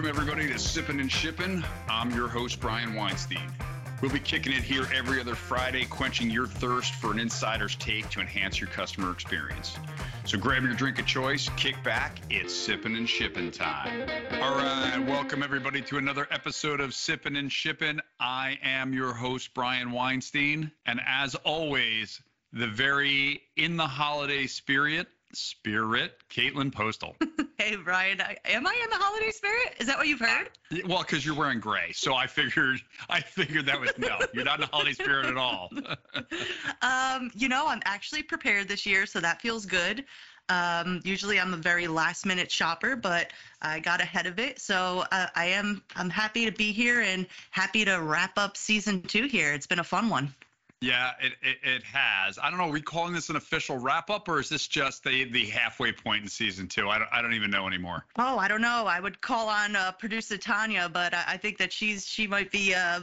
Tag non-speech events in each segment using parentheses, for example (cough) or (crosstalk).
Welcome, everybody, to Sipping and Shipping. I'm your host, Brian Weinstein. We'll be kicking it here every other Friday, quenching your thirst for an insider's take to enhance your customer experience. So grab your drink of choice, kick back, it's sipping and shipping time. All right, welcome, everybody, to another episode of Sipping and Shipping. I am your host, Brian Weinstein. And as always, the very in the holiday spirit, spirit, Caitlin Postel. (laughs) Hey, Brian, am I in the holiday spirit? Is that what you've heard? Well, because you're wearing gray, so I figured I figured that was no. You're not in the holiday spirit at all. (laughs) (laughs) Um, you know, I'm actually prepared this year, so that feels good. Um, usually I'm a very last minute shopper, but I got ahead of it. So uh, I am I'm happy to be here and happy to wrap up season two here. It's been a fun one. Yeah, it, it it has. I don't know. Are we calling this an official wrap up, or is this just the the halfway point in season two? I don't I don't even know anymore. Oh, I don't know. I would call on uh, producer Tanya, but I, I think that she's she might be uh,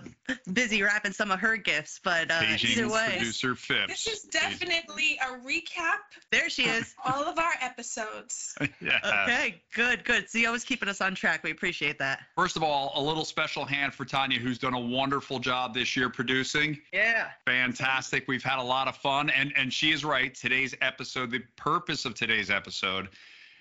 busy wrapping some of her gifts. But uh, Beijing either way, producer Phipps. This is definitely a recap there she is. all of our episodes. (laughs) yeah. Okay, good, good. So you always keeping us on track. We appreciate that. First of all, a little special hand for Tanya, who's done a wonderful job this year producing. Yeah. Fantastic. We've had a lot of fun. And and she is right. Today's episode, the purpose of today's episode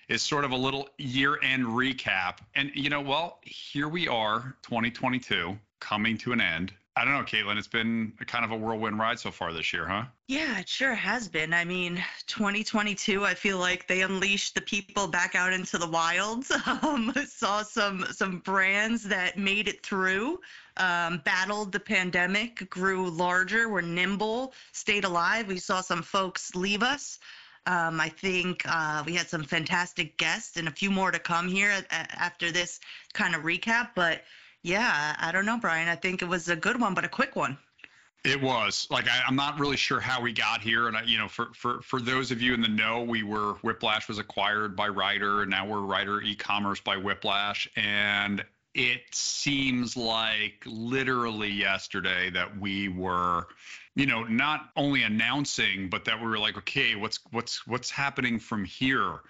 is sort of a little year-end recap. And you know, well, here we are, 2022, coming to an end. I don't know, Caitlin, it's been kind of a whirlwind ride so far this year, huh? Yeah, it sure has been. I mean, 2022, I feel like they unleashed the people back out into the wilds. (laughs) Um, saw some some brands that made it through, um, battled the pandemic, grew larger, were nimble, stayed alive. We saw some folks leave us. Um, I think uh, we had some fantastic guests and a few more to come here after this kind of recap. But yeah, I don't know, Brian. I think it was a good one, but a quick one. It was like I, I'm not really sure how we got here, and I, you know, for for for those of you in the know, we were Whiplash was acquired by Ryder, and now we're Ryder e-commerce by Whiplash, and it seems like literally yesterday that we were, you know, not only announcing, but that we were like, okay, what's what's what's happening from here,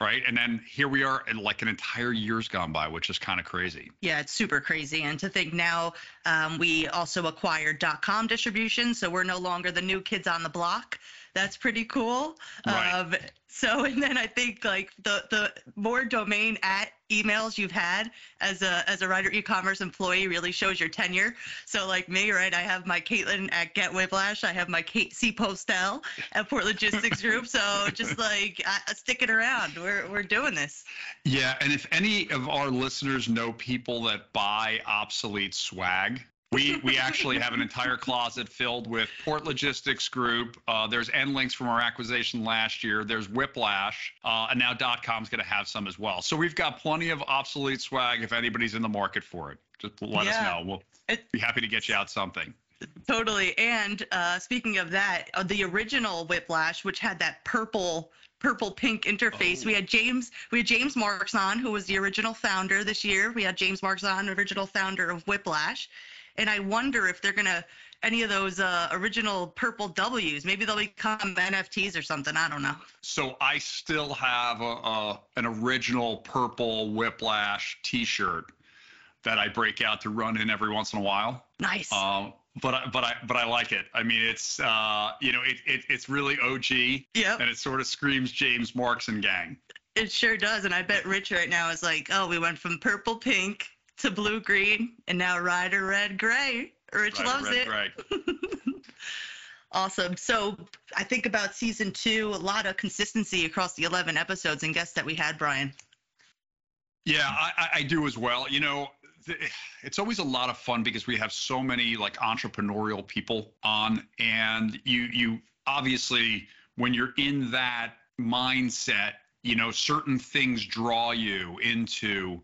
right? And then here we are, and like an entire year's gone by, which is kind of crazy. Yeah, it's super crazy. And to think now um, we also acquired .com distribution, so we're no longer the new kids on the block. That's pretty cool. Right. Um, so, (laughs) and then I think like the the more domain at emails you've had as a as a Ryder e-commerce employee really shows your tenure. So, like me, right? I have my Caitlin at Get Whiplash. I have my Kate C Postel at Port Logistics Group. So, just (laughs) like uh, stick it around. We're we're doing this. Yeah, and if any of our listeners know people that buy obsolete swag, we we actually have an entire closet filled with Port Logistics Group. Uh, there's N links from our acquisition last year. There's Whiplash, uh, and now .com's going to have some as well. So we've got plenty of obsolete swag. If anybody's in the market for it, just let Yeah. us know. We'll It- be happy to get you out something. Totally. And uh, speaking of that, uh, the original Whiplash, which had that purple purple pink interface, we Oh. had James we had James Marks on, who was the original founder this year. We had James Marks on, original founder of Whiplash. And I wonder if they're gonna any of those uh, original purple W's. Maybe they'll become NFTs or something. I don't know. So I still have a, a an original purple Whiplash T-shirt that I break out to run in every once in a while. Nice. Um, but I, but I but I like it. I mean, it's uh, you know, it, it it's really OG, Yeah. and it sort of screams James Marks and gang. It sure does. And I bet Rich right now is like, oh, we went from purple pink to blue green and now Ryder red gray. Rich Right, loves right, it. Right. (laughs) Awesome. So I think about season two, a lot of consistency across the 11 episodes and guests that we had, Brian. Yeah, I, I- I do as well. You know, it's always a lot of fun because we have so many like entrepreneurial people on, and you you obviously when you're in that mindset, you know, certain things draw you into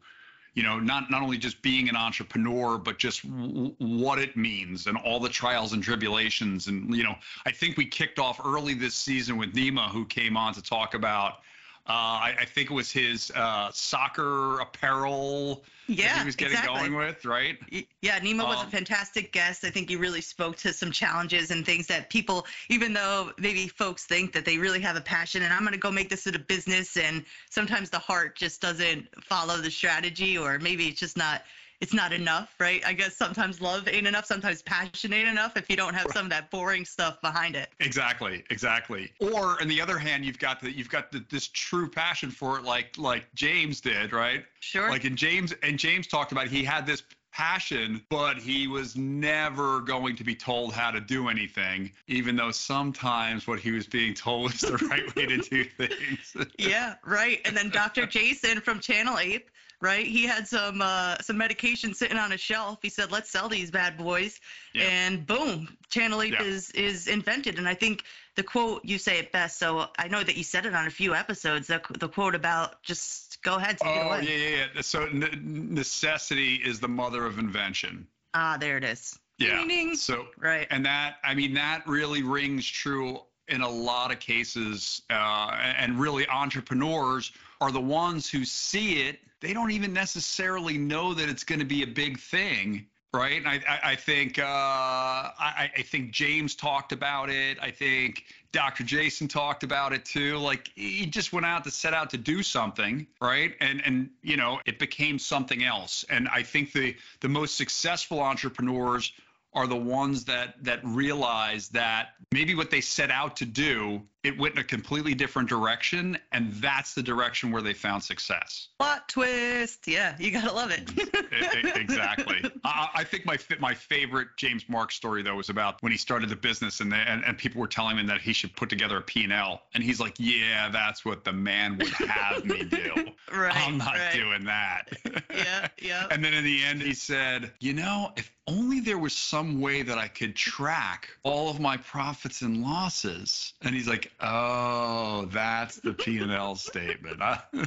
you know not not only just being an entrepreneur but just w- what it means and all the trials and tribulations. And you know i think we kicked off early this season with nima who came on to talk about I, I think it was his uh, soccer apparel that Yeah, he was getting exactly. going with, right? Yeah, Nima was Um, a fantastic guest. I think he really spoke to some challenges and things that people, even though maybe folks think that they really have a passion and I'm going to go make this into business, and sometimes the heart just doesn't follow the strategy, or maybe it's just not. It's not enough, right? I guess sometimes love ain't enough. Sometimes passion ain't enough if you don't have some of that boring stuff behind it. Exactly, exactly. Or on the other hand, you've got the you've got the, this true passion for it, like like James did, right? Sure. Like in James and James talked about he had this passion, but he was never going to be told how to do anything, even though sometimes what he was being told was the right way to do (laughs) things. yeah, right. And then Dr. Jason from ChannelApe, right? He had some uh, some medication sitting on a shelf. He said, "Let's sell these bad boys," Yeah. and boom, ChannelApe Yeah. is is invented. And I think the quote you say it best. So I know that you said it on a few episodes. The the quote about just go ahead, take it Oh away. yeah, yeah, yeah. So ne- necessity is the mother of invention. Ah, there it is. Yeah. Ding, ding. So Right. and that i mean that really rings true in a lot of cases uh, and really entrepreneurs are the ones who see it they don't even necessarily know that it's going to be a big thing right? And i, I, I think uh, I, I think james talked about it. I think dr jason talked about it too. Like he just went out to set out to do something right? And and you know it became something else. And i think the the most successful entrepreneurs are the ones that that realize that maybe what they set out to do it went in a completely different direction and that's the direction where they found success Plot twist. Yeah, you gotta love it. (laughs) Exactly (laughs) I, I think my my favorite james mark story though was about when he started the business and, they, and and people were telling him that he should put together a p&l and he's like yeah that's what the man would have me do (laughs) right. i'm not right. doing that Yeah. Yeah. And then in the end, he said, You know, if only there was some way that I could track all of my profits and losses. And he's like, Oh, that's the P&L statement. (laughs)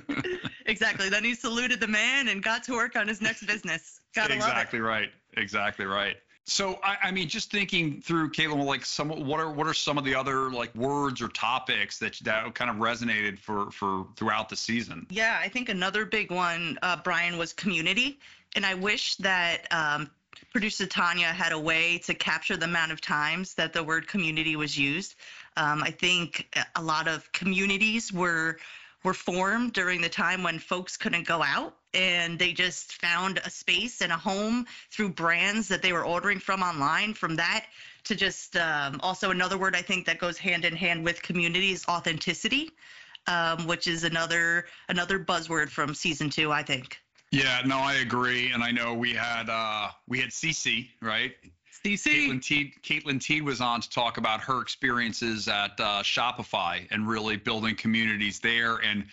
Exactly. Then he saluted the man and got to work on his next business. Gotta exactly right. Exactly right. So I, I mean, just thinking through, Caitlin, like some what are what are some of the other like words or topics that that kind of resonated for for throughout the season? Yeah, I think another big one, uh, Brian, was community. And I wish that um, producer Tanya had a way to capture the amount of times that the word community was used. Um, I think a lot of communities were were formed during the time when folks couldn't go out and they just found a space and a home through brands that they were ordering from online. From that to just um, also another word i think that goes hand in hand with community is authenticity um, which is another another buzzword from season two i think. Yeah, no, I agree, and I know we had uh we had CC right Caitlin Teed, Caitlin Teed was on to talk about her experiences at uh, Shopify and really building communities there. And,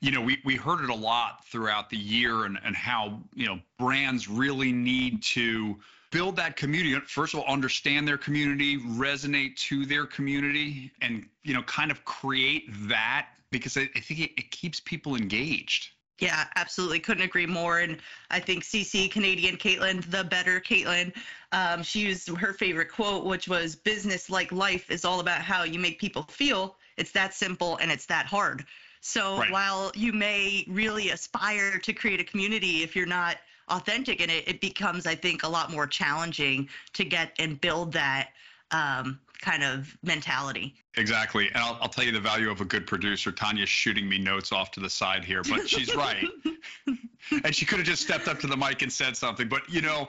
you know, we, we heard it a lot throughout the year and, and how, you know, brands really need to build that community. First of all, understand their community, resonate to their community, and, you know, kind of create that because I, I think it, it keeps people engaged. Yeah, absolutely. Couldn't agree more. And I think CC, Canadian Caitlin, the better Caitlin, um, she used her favorite quote, which was business like life is all about how you make people feel. It's that simple and it's that hard. So Right. while you may really aspire to create a community, if you're not authentic in it, it becomes, I think, a lot more challenging to get and build that um, kind of mentality. Exactly. And I'll, I'll tell you the value of a good producer. Tanya's shooting me notes off to the side here, but she's right. (laughs) and she could have just stepped up to the mic and said something. But, you know,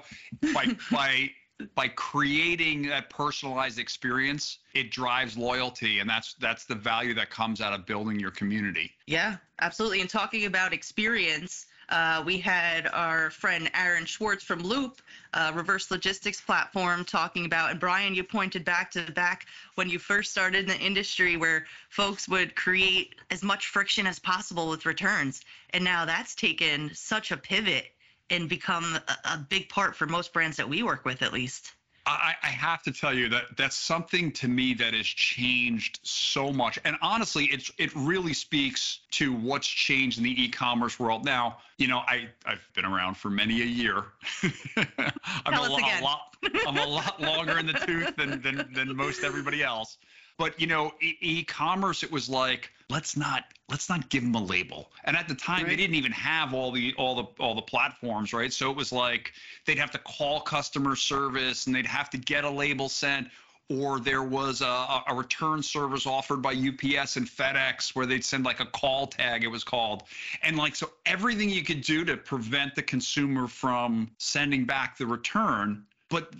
by, by, by creating that personalized experience, it drives loyalty. And that's, that's the value that comes out of building your community. Yeah, absolutely. And talking about experience, uh, we had our friend Aaron Schwartz from Loop, uh, reverse logistics platform, talking about. And Brian, you pointed back to back when you first started in the industry, where folks would create as much friction as possible with returns, and now that's taken such a pivot and become a, a big part for most brands that we work with, at least. I, I have to tell you that that's something to me that has changed so much. And honestly, it's it really speaks to what's changed in the e-commerce world. Now, you know, I I've been around for many a year. (laughs) I'm Tell a, us lo- a lot I'm a lot longer in the tooth than than than most everybody else. But you know, e- e-commerce, it was like let's not let's not give them a label. And at the time, right. they didn't even have all the all the all the platforms, right? So it was like they'd have to call customer service and they'd have to get a label sent or there was a, a, return service offered by UPS and FedEx where they'd send like a call tag, it was called. And like, so everything you could do to prevent the consumer from sending back the return. But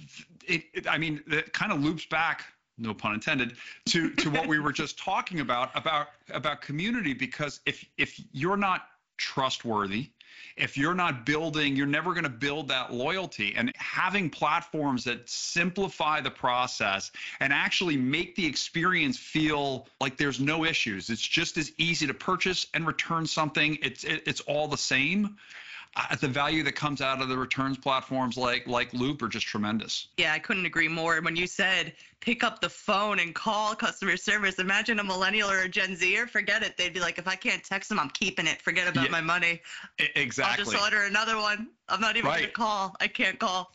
it, it I mean, it kind of loops back no pun intended to to what we were just talking about about about community because if if you're not trustworthy if you're not building, you're never going to build that loyalty. And having platforms that simplify the process and actually make the experience feel like there's no issues. It's just as easy to purchase and return something. It's it, it's all the same uh, the value that comes out of the returns platforms like like Loop are just tremendous. Yeah, I couldn't agree more. When you said pick up the phone and call customer service, imagine a millennial or a Gen Zer, forget it. They'd be like, if I can't text them, I'm keeping it. Forget about yeah, my money. Exactly. I'll just order another one. I'm not even right. gonna call. I can't call.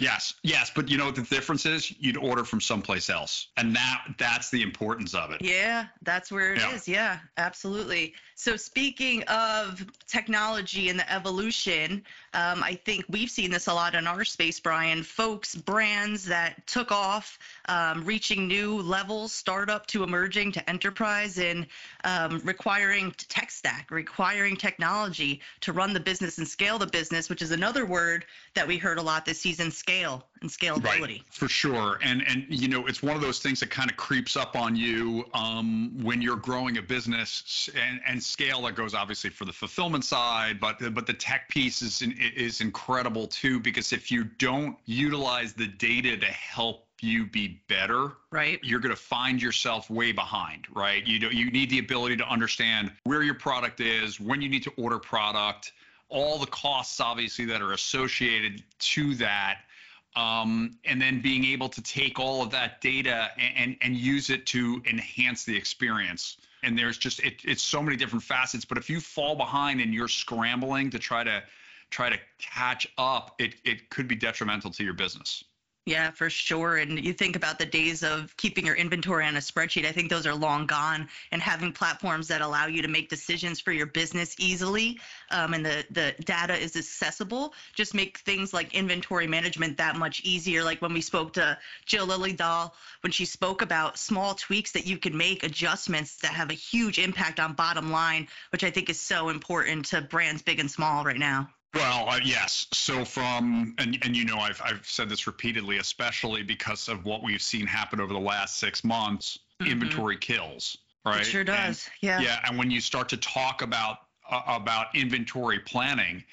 Yes, yes, but you know what the difference is? You'd order from someplace else, and that that's the importance of it. Yeah, that's where it yeah. is. yeah. absolutely. So speaking of technology and the evolution, um, I think we've seen this a lot in our space, Brian. Folks, brands that took off, um, reaching new levels, startup to emerging to enterprise, and um, requiring tech stack, requiring technology to run the business and scale the business, which is another word that we heard a lot this season scale and scalability. Right, for sure. And and you know, it's one of those things that kind of creeps up on you um, when you're growing a business and, and scale that goes obviously for the fulfillment side, but but the tech piece is is incredible too because if you don't utilize the data to help you be better right you're going to find yourself way behind right you know you need the ability to understand where your product is when you need to order product all the costs obviously that are associated to that um, and then being able to take all of that data and, and, and use it to enhance the experience. And there's just it, it's so many different facets but if you fall behind and you're scrambling to try to try to catch up it, it could be detrimental to your business yeah, for sure. And you think about the days of keeping your inventory on a spreadsheet, I think those are long gone. And having platforms that allow you to make decisions for your business easily um, and the, the data is accessible just make things like inventory management that much easier. Like when we spoke to Jill Lillydahl, when she spoke about small tweaks that you can make, adjustments that have a huge impact on bottom line, which I think is so important to brands big and small right now. Well, uh, yes. So from and and you know I've I've said this repeatedly, especially because of what we've seen happen over the last six months. Mm-hmm. Inventory kills, right? It sure does. And, yeah. Yeah, and when you start to talk about uh, about inventory planning,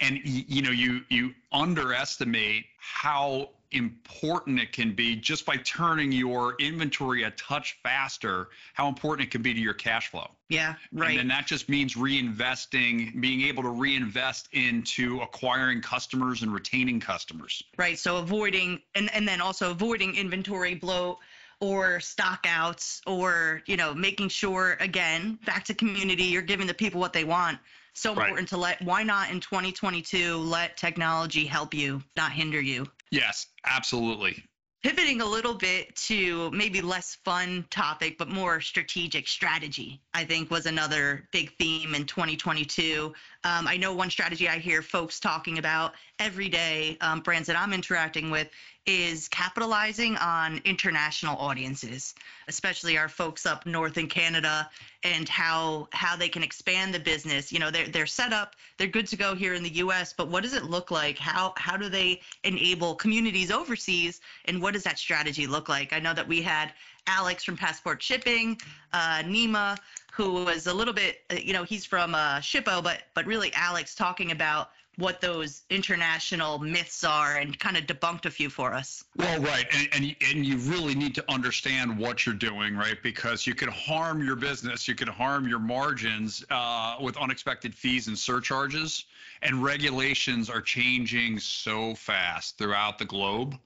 and y- you know you you underestimate how important it can be just by turning your inventory a touch faster, how important it can be to your cash flow. Yeah, right. And then that just means reinvesting, being able to reinvest into acquiring customers and retaining customers. Right. So avoiding and, and then also avoiding inventory bloat or stock outs or, you know, making sure again, back to community, you're giving the people what they want so important right. to let why not in 2022 let technology help you not hinder you yes absolutely. Pivoting a little bit to maybe less fun topic but more strategic strategy i think was another big theme in 2022 um, i know one strategy i hear folks talking about every day um, brands that i'm interacting with is capitalizing on international audiences, especially our folks up north in Canada, and how how they can expand the business. You know, they're they're set up, they're good to go here in the U.S., but what does it look like? How how do they enable communities overseas, and what does that strategy look like? I know that we had Alex from Passport Shipping, uh, Nima, who was a little bit, uh, you know, he's from uh, Shippo, but but really Alex talking about what those international myths are and kind of debunked a few for us. Well, right. And, and, and you really need to understand what you're doing, right? Because you can harm your business, you can harm your margins uh, with unexpected fees and surcharges. And regulations are changing so fast throughout the globe.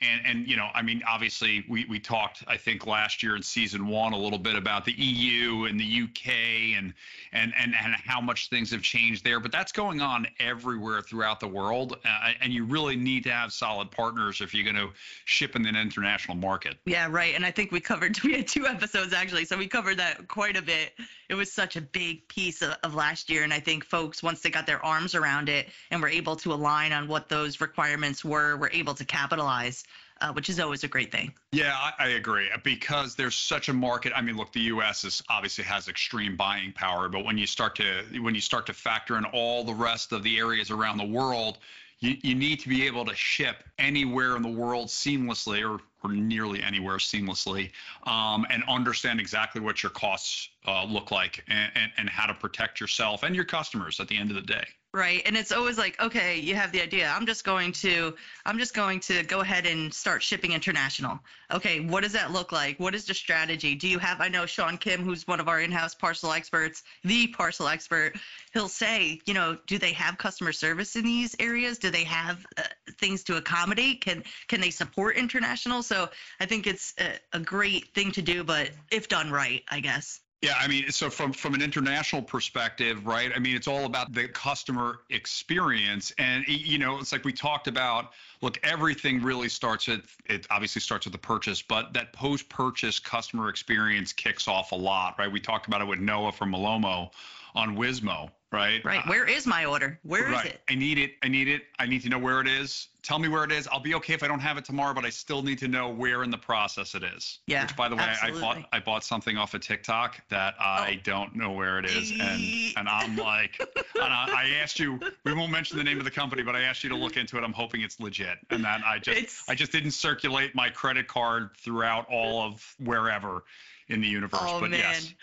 And and you know, I mean, obviously, we we talked, I think, last year in season one a little bit about the EU and the UK and and and and how much things have changed there. But that's going on everywhere throughout the world, uh, and you really need to have solid partners if you're going to ship in an international market. Yeah, right. And I think we covered (laughs) we had two episodes actually, so we covered that quite a bit. It was such a big piece of, of last year, and I think folks once they got their arms around it and were able to align on what those requirements were, were able to capitalize uh, which is always a great thing. Yeah, I, I, agree because there's such a market. I mean, look, the U.S. is obviously has extreme buying power, but when you start to when you start to factor in all the rest of the areas around the world, you, you need to be able to ship anywhere in the world seamlessly or, or nearly anywhere seamlessly um, and understand exactly what your costs uh, look like and, and, and how to protect yourself and your customers at the end of the day right and it's always like okay you have the idea i'm just going to i'm just going to go ahead and start shipping international. Okay what does that look like? What is the strategy? Do you have i know sean kim who's one of our in-house parcel experts the parcel expert he'll say you know do they have customer service in these areas? Do they have uh, things to accommodate? Can can they support international? So i think it's a, a great thing to do but if done right i guess yeah, I mean, so from from an international perspective, right? I mean, it's all about the customer experience, and you know, it's like we talked about. Look, everything really starts at it. Obviously, starts with the purchase, but that post-purchase customer experience kicks off a lot, right? We talked about it with Noah from Malomo on Wismo, right? Right. Uh, where is my order? Where right. is it? I need it. I need it. I need to know where it is. Tell me where it is. I'll be okay if I don't have it tomorrow, but I still need to know where in the process it is. Yeah. Which, by the way, absolutely. I bought I bought something off of TikTok that I oh. don't know where it is, and and I'm like, (laughs) and I, I, asked you. We won't mention the name of the company, but I asked you to look into it. I'm hoping it's legit, and then I just it's... I just didn't circulate my credit card throughout all of wherever in the universe. Oh, but man. yes.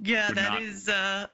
Yeah, that not... is uh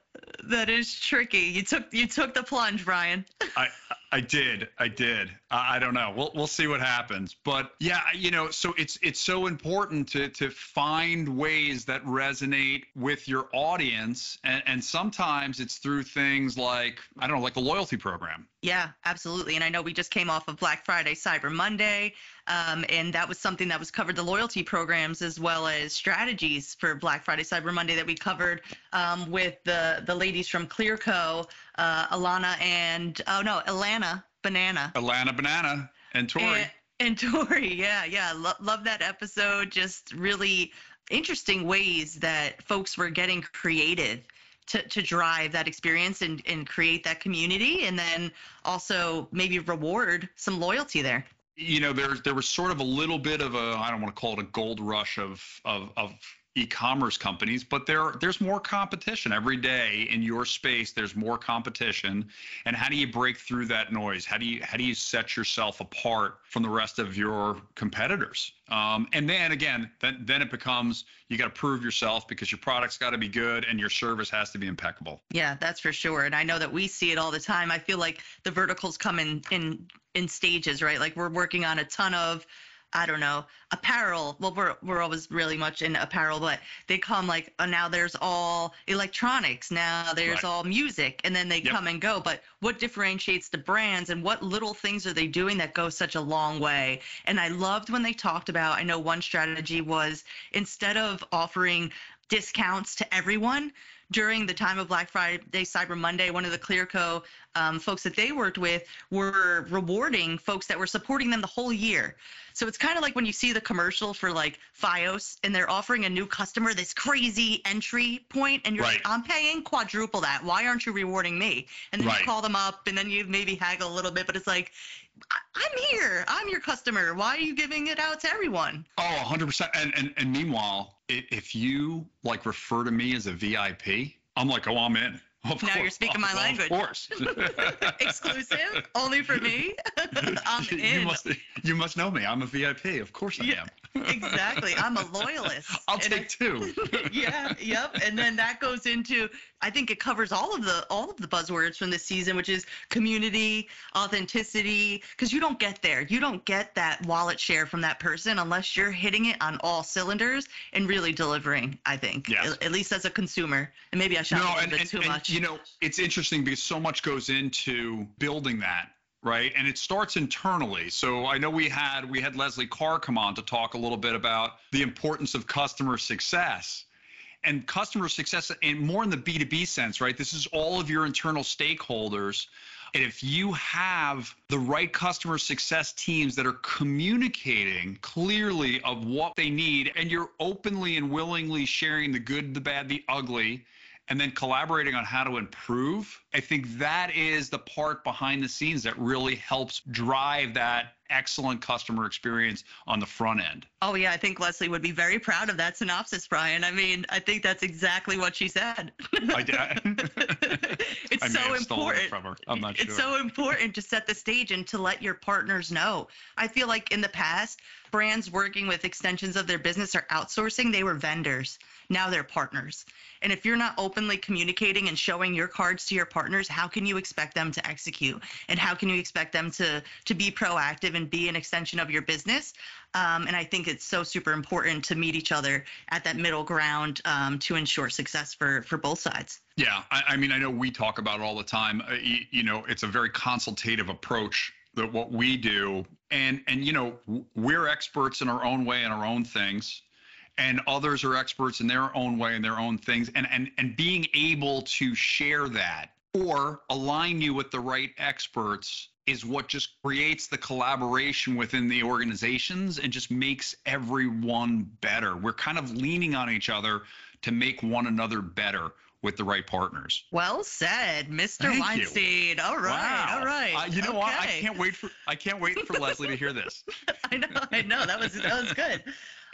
that is tricky. You took you took the plunge, Brian. (laughs) I I did. I did. I, I, don't know. We'll we'll see what happens. But yeah, you know, so it's it's so important to to find ways that resonate with your audience, and and sometimes it's through things like I don't know, like the loyalty program. Yeah, absolutely. And I know we just came off of Black Friday, Cyber Monday, um, and that was something that was covered. The loyalty programs as well as strategies for Black Friday, Cyber Monday that we covered um, with the the ladies from Clearco, uh, Alana and oh no, Alana Banana. Alana Banana and Tori. And, and (laughs) Tori, yeah, yeah, Lo- love that episode. Just really interesting ways that folks were getting creative to, to drive that experience and, and create that community and then also maybe reward some loyalty there. You know there there was sort of a little bit of a I don't want to call it a gold rush of of of e-commerce companies but there there's more competition. Every day in your space there's more competition. And how do you break through that noise? How do you how do you set yourself apart from the rest of your competitors? Um, and then again then then it becomes you got to prove yourself because your product's got to be good and your service has to be impeccable. Yeah that's for sure. And i know that we see it all the time. I feel like the verticals come in in in stages right? Like we're working on a ton of I don't know, apparel. Well, we're we're always really much in apparel, but they come like uh, now there's all electronics, now there's right. all music, and then they yep. come and go. But what differentiates the brands and what little things are they doing that go such a long way? And I loved when they talked about. I know one strategy was instead of offering discounts to everyone during the time of Black Friday, Cyber Monday, one of the Clearco um, folks that they worked with were rewarding folks that were supporting them the whole year. So it's kind of like when you see the commercial for like FiOS and they're offering a new customer this crazy entry point and you're right. like, I'm paying quadruple that. Why aren't you rewarding me? And then right. you call them up and then you maybe haggle a little bit, but it's like, I'm here. I'm your customer. Why are you giving it out to everyone? Oh, 100%. And, and, and meanwhile, if you like refer to me as a VIP, I'm like, oh, I'm in. Of (laughs) now course. you're speaking my language. Of course. (laughs) (laughs) Exclusive, only for me. I'm in. You must, you must know me. I'm a VIP. Of course I yeah, am. Exactly. I'm a loyalist. (laughs) I'll and take I, two. (laughs) yeah. Yep. And then that goes into. I think it covers all of the all of the buzzwords from this season, which is community, authenticity, because you don't get there. You don't get that wallet share from that person unless you're hitting it on all cylinders and really delivering. I think. Yes. At, at least as a consumer, and maybe I shot no, a little and, bit and, too and, much you know, it's interesting because so much goes into building that right? And it starts internally. So I know we had we had Leslie Carr come on to talk a little bit about the importance of customer success and customer success and more in the B2B sense, right? This is all of your internal stakeholders. And if you have the right customer success teams that are communicating clearly of what they need and you're openly and willingly sharing the good, the bad, the ugly, and then collaborating on how to improve, I think that is the part behind the scenes that really helps drive that excellent customer experience on the front end. Oh yeah, I think Leslie would be very proud of that synopsis, Brian. I mean, I think that's exactly what she said. I did. (laughs) (laughs) it's I so important. It from her. I'm not sure. It's so important to set the stage and to let your partners know. I feel like in the past, brands working with extensions of their business or outsourcing, they were vendors. Now they're partners. And if you're not openly communicating and showing your cards to your partners, how can you expect them to execute? And how can you expect them to to be proactive and be an extension of your business? Um, and I think it's so super important to meet each other at that middle ground um, to ensure success for for both sides. Yeah, I, I, mean, I know we talk about it all the time. Uh, you, you know, it's a very consultative approach that what we do, and and you know, we're experts in our own way in our own things and others are experts in their own way and their own things and and and being able to share that or align you with the right experts is what just creates the collaboration within the organizations and just makes everyone better. We're kind of leaning on each other to make one another better with the right partners. Well said, Mr. Thank Weinstein. You. All right, wow. all right. Uh, you know okay. what? I can't wait for I can't wait for Leslie to hear this. (laughs) I know, I know. That was that was good.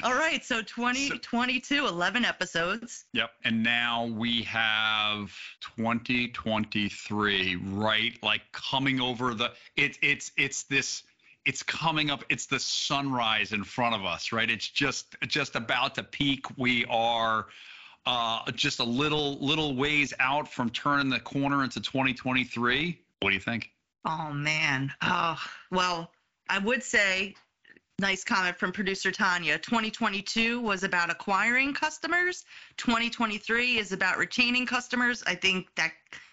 All right, so 2022, so, 11 episodes. Yep, and now we have 2023, right? Like coming over the it's it's it's this it's coming up it's the sunrise in front of us right it's just just about to peak we are uh, just a little little ways out from turning the corner into 2023 what do you think oh man oh well i would say nice comment from producer Tanya. 2022 was about acquiring customers. 2023 is about retaining customers. I think that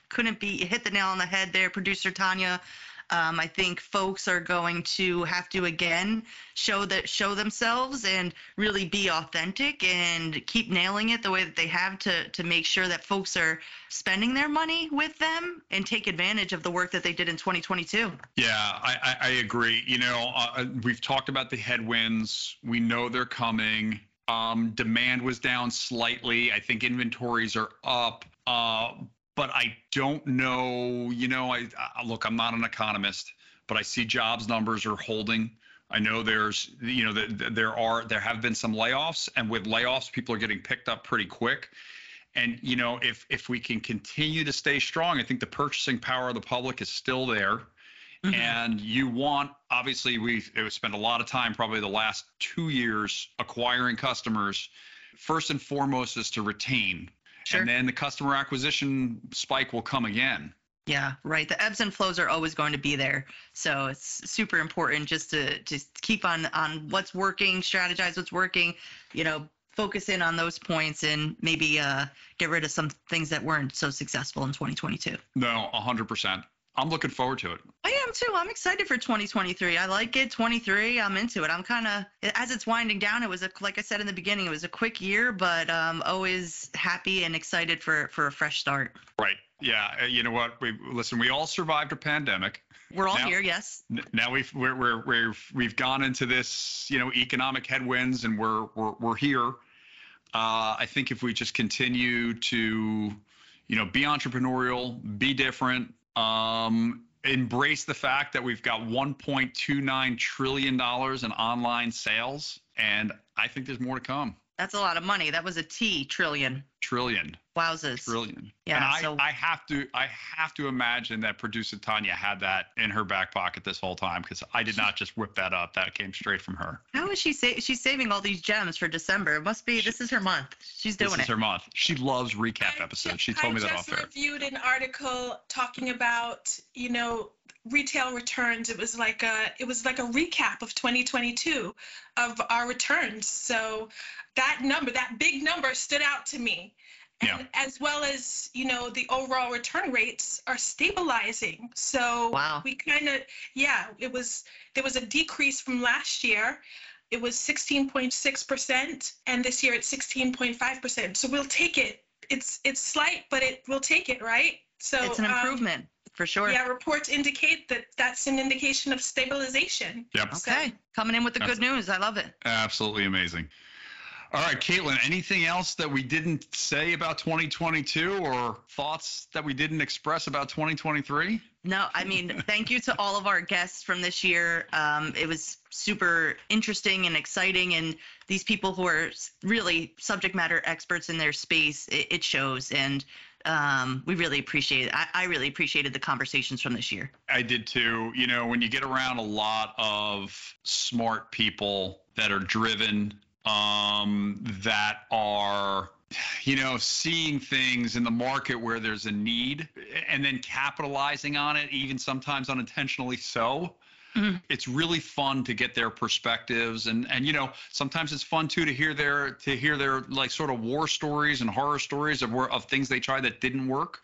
couldn't be hit the nail on the head there, producer Tanya. Um, I think folks are going to have to again show that show themselves and really be authentic and keep nailing it the way that they have to to make sure that folks are spending their money with them and take advantage of the work that they did in 2022. Yeah, I, I, agree. You know, uh, uh, we've talked about the headwinds. We know they're coming. Um, demand was down slightly. I think inventories are up. Uh, but I don't know. You know, I, I look. I'm not an economist, but I see jobs numbers are holding. I know there's, you know, the, there are there have been some layoffs, and with layoffs, people are getting picked up pretty quick. And you know, if if we can continue to stay strong, I think the purchasing power of the public is still there. Mm-hmm. And you want, obviously, we've spent a lot of time, probably the last two years, acquiring customers. First and foremost is to retain Sure. And then the customer acquisition spike will come again. Yeah, right. The ebbs and flows are always going to be there. So it's super important just to just keep on on what's working, strategize what's working, you know, focus in on those points and maybe uh, get rid of some things that weren't so successful in 2022. No, 100%. I'm looking forward to it. I am too. I'm excited for 2023. I like it. 23. I'm into it. I'm kind of as it's winding down. It was a like I said in the beginning. It was a quick year, but um, always happy and excited for for a fresh start. Right. Yeah. Uh, you know what? We listen. We all survived a pandemic. We're all now, here. Yes. Now we've we're, we're we're we've gone into this you know economic headwinds and we're we're we're here. Uh, I think if we just continue to you know be entrepreneurial, be different, um, embrace the fact that we've got 1.29 trillion dollars in online sales, and I think there's more to come. That's a lot of money. That was a T trillion. Trillion. Wowzers. Trillion. Yeah. And I, so... I have to I have to imagine that producer Tanya had that in her back pocket this whole time because I did not just whip that up. That came straight from her. How is she sa- she's saving all these gems for December? It must be this is her month. She's doing it. This is her month. She loves recap episodes. She told I me that off air. I just reviewed an article talking about, you know, retail returns it was like a it was like a recap of 2022 of our returns. So that number that big number stood out to me. Yeah. as well as you know the overall return rates are stabilizing. So Wow. we kind of yeah it was there was a decrease from last year. It was 16.6% and this year it's 16.5% so we'll take it. It's it's slight but it we'll take it right? So it's an um, improvement for sure. yeah reports indicate that that's an indication of stabilization Yep. Okay, coming in with the good news. I love it. Absolutely amazing. All right, Caitlin, anything else that we didn't say about 2022 or thoughts that we didn't express about 2023? No, I mean, (laughs) thank you to all of our guests from this year. Um, it was super interesting and exciting, and these people who are really subject matter experts in their space, it, it shows, and um, we really appreciate it. I, I really appreciated the conversations from this year. I did too. You know, when you get around a lot of smart people that are driven, um, that are, you know, seeing things in the market where there's a need and then capitalizing on it, even sometimes unintentionally so. Mhm. It's really fun to get their perspectives and and you know sometimes it's fun too to hear their to hear their like sort of war stories and horror stories of where of things they tried that didn't work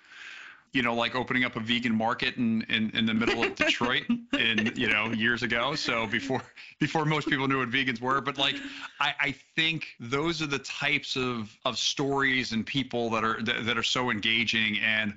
you know, like opening up a vegan market in, in, in the middle of Detroit (laughs) in, you know, years ago. So before before most people knew what vegans were. But like I, I think those are the types of of stories and people that are that, that are so engaging. And,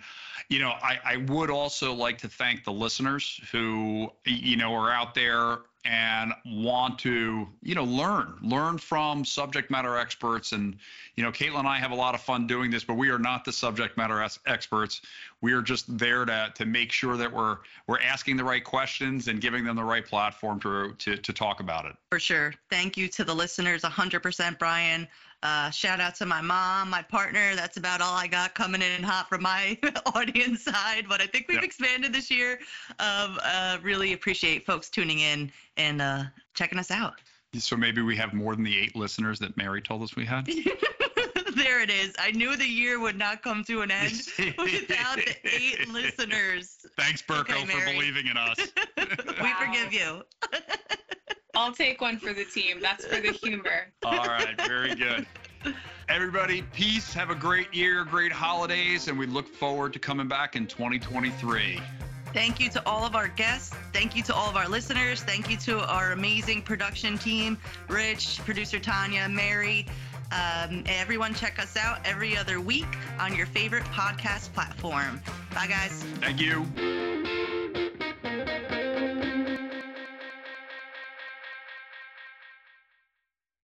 you know, I, I would also like to thank the listeners who, you know, are out there and want to, you know, learn, learn from subject matter experts. And, you know, Caitlin and I have a lot of fun doing this, but we are not the subject matter experts. We are just there to to make sure that we're we're asking the right questions and giving them the right platform to to to talk about it. For sure. Thank you to the listeners, 100%, Brian. Uh, shout out to my mom, my partner. That's about all I got coming in hot from my (laughs) audience side. But I think we've expanded this year. Um, uh, really appreciate folks tuning in and uh, checking us out. So maybe we have more than the eight listeners that Mary told us we had. (laughs) (laughs) there it is. I knew the year would not come to an end (laughs) without the eight listeners. Thanks, Burko, Okay, for believing in us. (laughs) We forgive you. I'll take one for the team. That's for the humor. All right, very good. Everybody, peace. Have a great year, great holidays, and we look forward to coming back in 2023. Thank you to all of our guests. Thank you to all of our listeners. Thank you to our amazing production team, Rich, producer Tanya, Mary. Um, everyone, check us out every other week on your favorite podcast platform. Bye, guys. Thank you.